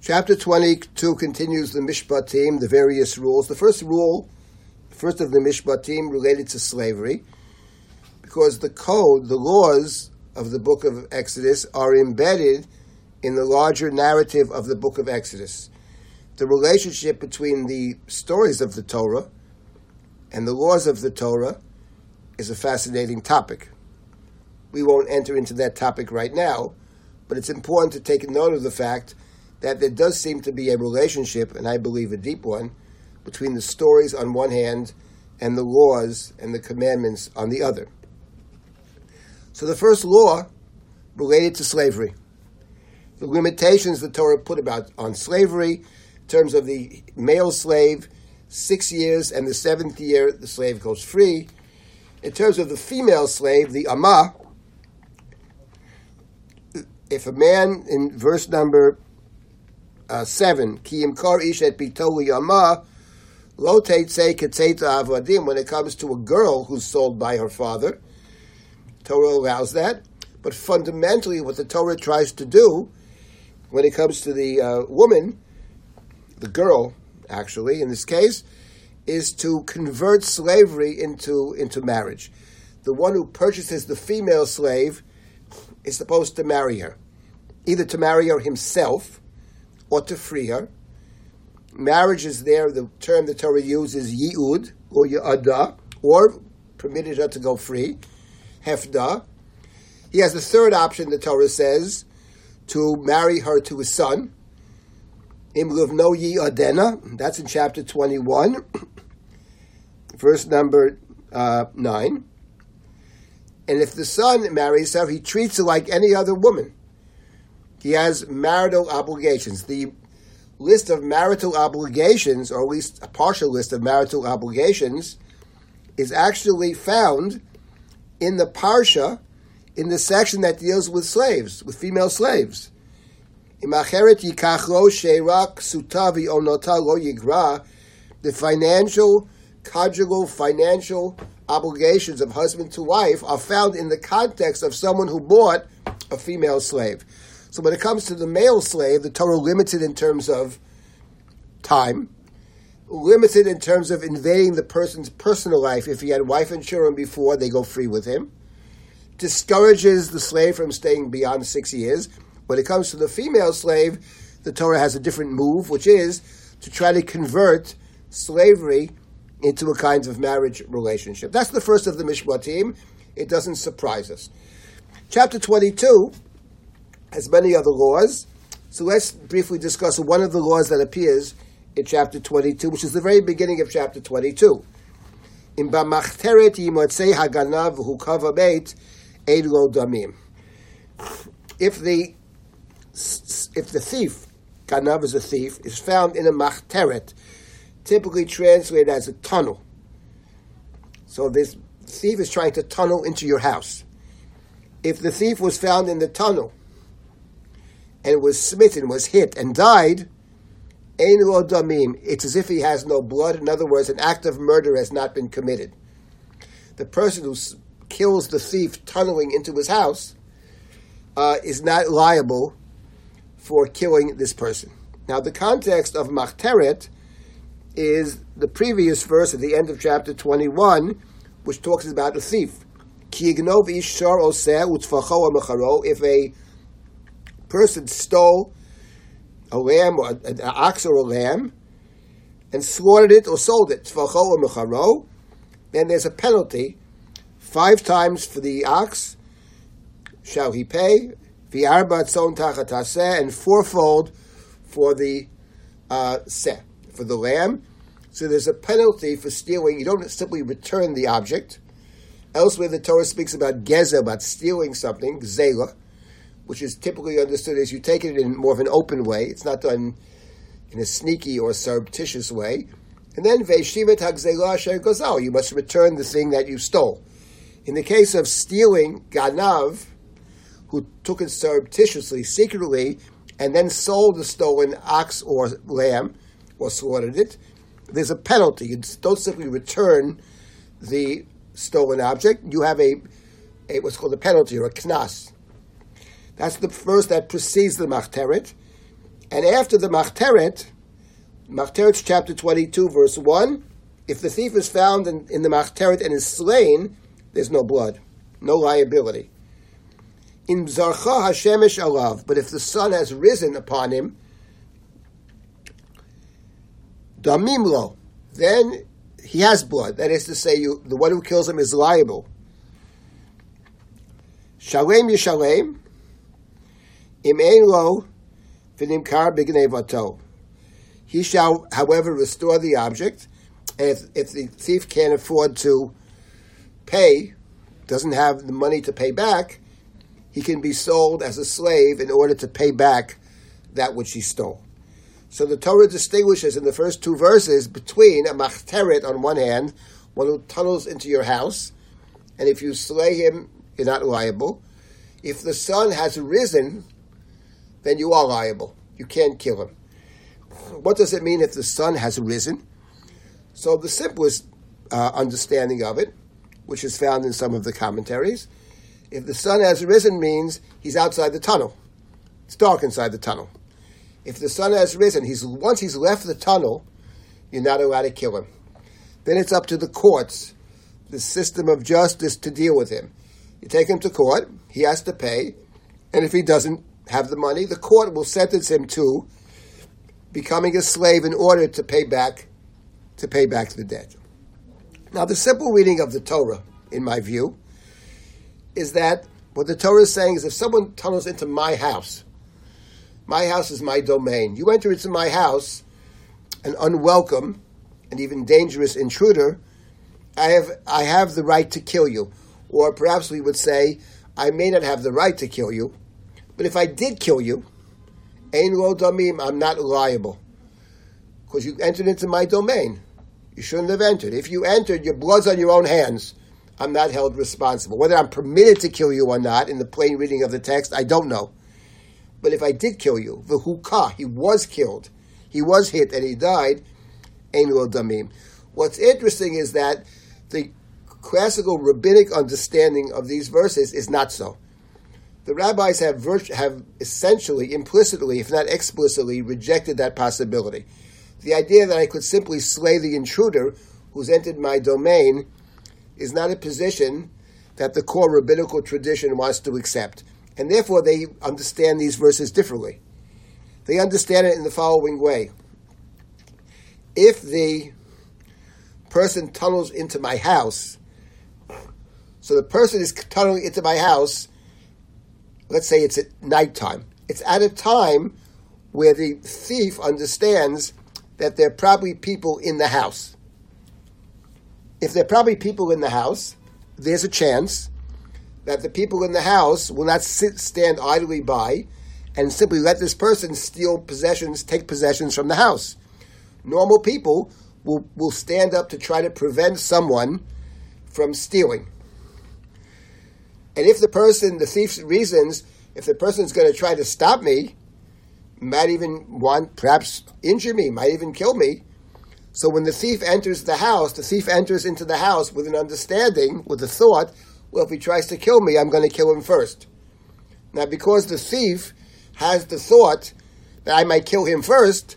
Chapter 22 continues the Mishpatim, the various rules. The first rule, first of the Mishpatim, related to slavery, because the code, the laws of the book of Exodus are embedded in the larger narrative of the book of Exodus. The relationship between the stories of the Torah and the laws of the Torah is a fascinating topic. We won't enter into that topic right now, but it's important to take note of the fact that there does seem to be a relationship, and I believe a deep one, between the stories on one hand and the laws and the commandments on the other. So the first law related to slavery. The limitations the Torah put about on slavery in terms of the male slave, six years, and the seventh year the slave goes free. In terms of the female slave, the Amah, if a man in verse number uh, seven, ki kar ish et bitoli yama, lo say avadim, when it comes to a girl who's sold by her father, Torah allows that. But fundamentally, what the Torah tries to do, when it comes to the uh, woman, the girl, actually, in this case, is to convert slavery into, into marriage. The one who purchases the female slave is supposed to marry her, either to marry her himself or to free her. Marriage is there, the term the Torah uses, yi'ud, or ya'ada, or permitted her to go free, hefda. He has the third option, the Torah says, to marry her to his son. Imluv no yi that's in chapter 21, verse number uh, 9. And if the son marries her, he treats her like any other woman he has marital obligations. The list of marital obligations, or at least a partial list of marital obligations, is actually found in the Parsha, in the section that deals with slaves, with female slaves. The financial, conjugal, financial obligations of husband to wife are found in the context of someone who bought a female slave. So when it comes to the male slave, the Torah limited in terms of time, limited in terms of invading the person's personal life. If he had wife and children before, they go free with him. Discourages the slave from staying beyond six years. When it comes to the female slave, the Torah has a different move, which is to try to convert slavery into a kind of marriage relationship. That's the first of the Mishpatim. It doesn't surprise us. Chapter 22 has many other laws. So let's briefly discuss one of the laws that appears in chapter 22, which is the very beginning of chapter 22. In Bamachteret Yimotzei Haganav Hukava Beit Eid Lo Damim. If the if the thief, Ganav is a thief, is found in a machteret, typically translated as a tunnel. So this thief is trying to tunnel into your house. If the thief was found in the tunnel and was smitten, was hit, and died, Ein lo damim. It's as if he has no blood. In other words, an act of murder has not been committed. The person who kills the thief tunneling into his house uh, is not liable for killing this person. Now, the context of machteret is the previous verse at the end of chapter 21, which talks about a thief. If a person stole a lamb or an ox or a lamb and slaughtered it or sold it, then there's a penalty. Five times for the ox shall he pay, and fourfold for the uh, seh, for the lamb. So there's a penalty for stealing. You don't simply return the object. Elsewhere, the Torah speaks about gezel, about stealing something, zela which is typically understood as you take it in more of an open way. It's not done in a sneaky or surreptitious way. And then ve'shivet hagzela asher gozal. You must return the thing that you stole. In the case of stealing ganav, who took it surreptitiously, secretly, and then sold the stolen ox or lamb, or slaughtered it, there's a penalty. You don't simply return the stolen object. You have a, a what's called a penalty or a knas. That's the verse that precedes the Machteret. And after the Machteret, Machteret chapter 22, verse 1, if the thief is found in, in the Machteret and is slain, there's no blood, no liability. In Zarcha Hashemesh Alav, but if the sun has risen upon him, Damimlo, then he has blood. That is to say, you, the one who kills him is liable. Shalem Yishalem, He shall, however, restore the object, and if, if the thief can't afford to pay, doesn't have the money to pay back, he can be sold as a slave in order to pay back that which he stole. So the Torah distinguishes in the first two verses between a machteret on one hand, one who tunnels into your house, and if you slay him, you're not liable. If the sun has risen, then you are liable. You can't kill him. What does it mean if the sun has risen? So the simplest uh, understanding of it, which is found in some of the commentaries, if the sun has risen means he's outside the tunnel. It's dark inside the tunnel. If the sun has risen, he's once he's left the tunnel, you're not allowed to kill him. Then it's up to the courts, the system of justice, to deal with him. You take him to court, he has to pay, and if he doesn't have the money, the court will sentence him to becoming a slave in order to pay back to pay back the debt. Now, the simple reading of the Torah, in my view, is that what the Torah is saying is if someone tunnels into my house my house is my domain. You enter into my house, an unwelcome and even dangerous intruder, I have, I have the right to kill you. Or perhaps we would say, I may not have the right to kill you, but if I did kill you, Ein lo damim, I'm not liable. Because you entered into my domain. You shouldn't have entered. If you entered, your blood's on your own hands. I'm not held responsible. Whether I'm permitted to kill you or not, in the plain reading of the text, I don't know. But if I did kill you, the hukah, he was killed, he was hit and he died, ein lo damim. What's interesting is that the classical rabbinic understanding of these verses is not so. The rabbis have, virt- have essentially, implicitly, if not explicitly, rejected that possibility. The idea that I could simply slay the intruder who's entered my domain is not a position that the core rabbinical tradition wants to accept and therefore they understand these verses differently. They understand it in the following way. If the person tunnels into my house, so the person is tunneling into my house, let's say it's at nighttime. It's at a time where the thief understands that there are probably people in the house. If there are probably people in the house, there's a chance that the people in the house will not sit, stand idly by and simply let this person steal possessions, take possessions from the house. Normal people will, will stand up to try to prevent someone from stealing. And if the person, the thief's reasons, if the person is going to try to stop me, might even want, perhaps injure me, might even kill me. So when the thief enters the house, the thief enters into the house with an understanding, with a thought well, if he tries to kill me, I'm going to kill him first. Now, because the thief has the thought that I might kill him first,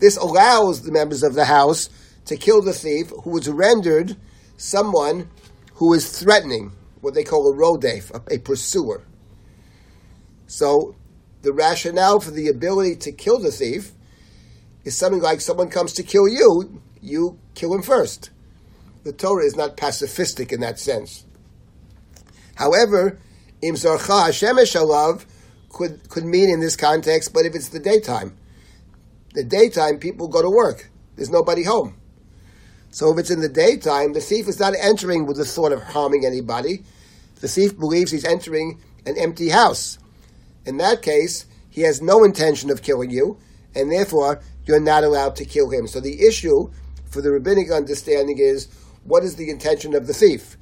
this allows the members of the house to kill the thief who is rendered someone who is threatening, what they call a rodef, a, a pursuer. So, the rationale for the ability to kill the thief is something like someone comes to kill you, you kill him first. The Torah is not pacifistic in that sense. However, im zarcha shemesh alav could could mean in this context, but if it's the daytime, the daytime people go to work. There's nobody home. So if it's in the daytime, the thief is not entering with the thought of harming anybody. The thief believes he's entering an empty house. In that case, he has no intention of killing you, and therefore you're not allowed to kill him. So the issue for the rabbinic understanding is what is the intention of the thief?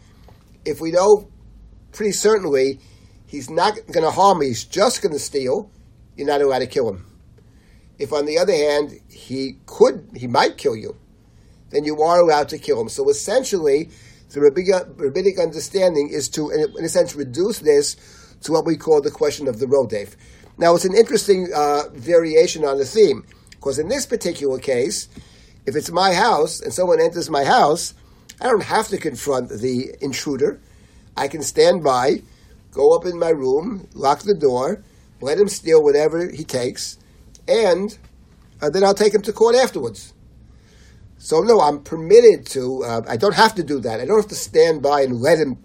If we know pretty certainly he's not going to harm me, he's just going to steal, you're not allowed to kill him. If, on the other hand, he could, he might kill you, then you are allowed to kill him. So essentially, the rabbinic understanding is to, in a sense, reduce this to what we call the question of the rodef. Now, it's an interesting uh, variation on the theme, because in this particular case, if it's my house and someone enters my house, I don't have to confront the intruder. I can stand by, go up in my room, lock the door, let him steal whatever he takes, and uh, then I'll take him to court afterwards. So no, I'm permitted to. Uh, I don't have to do that. I don't have to stand by and let him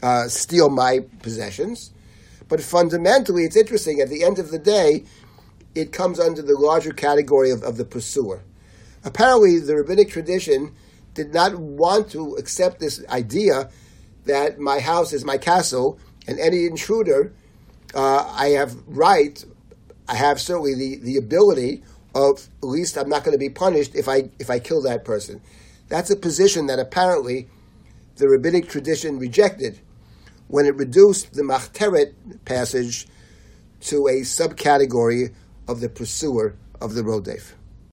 uh, steal my possessions. But fundamentally, it's interesting. At the end of the day, it comes under the larger category of, of the pursuer. Apparently, the rabbinic tradition did not want to accept this idea that my house is my castle, and any intruder, uh, I have right, I have certainly the, the ability of at least I'm not going to be punished if I if I kill that person. That's a position that apparently the rabbinic tradition rejected when it reduced the Machteret passage to a subcategory of the pursuer of the Rodef.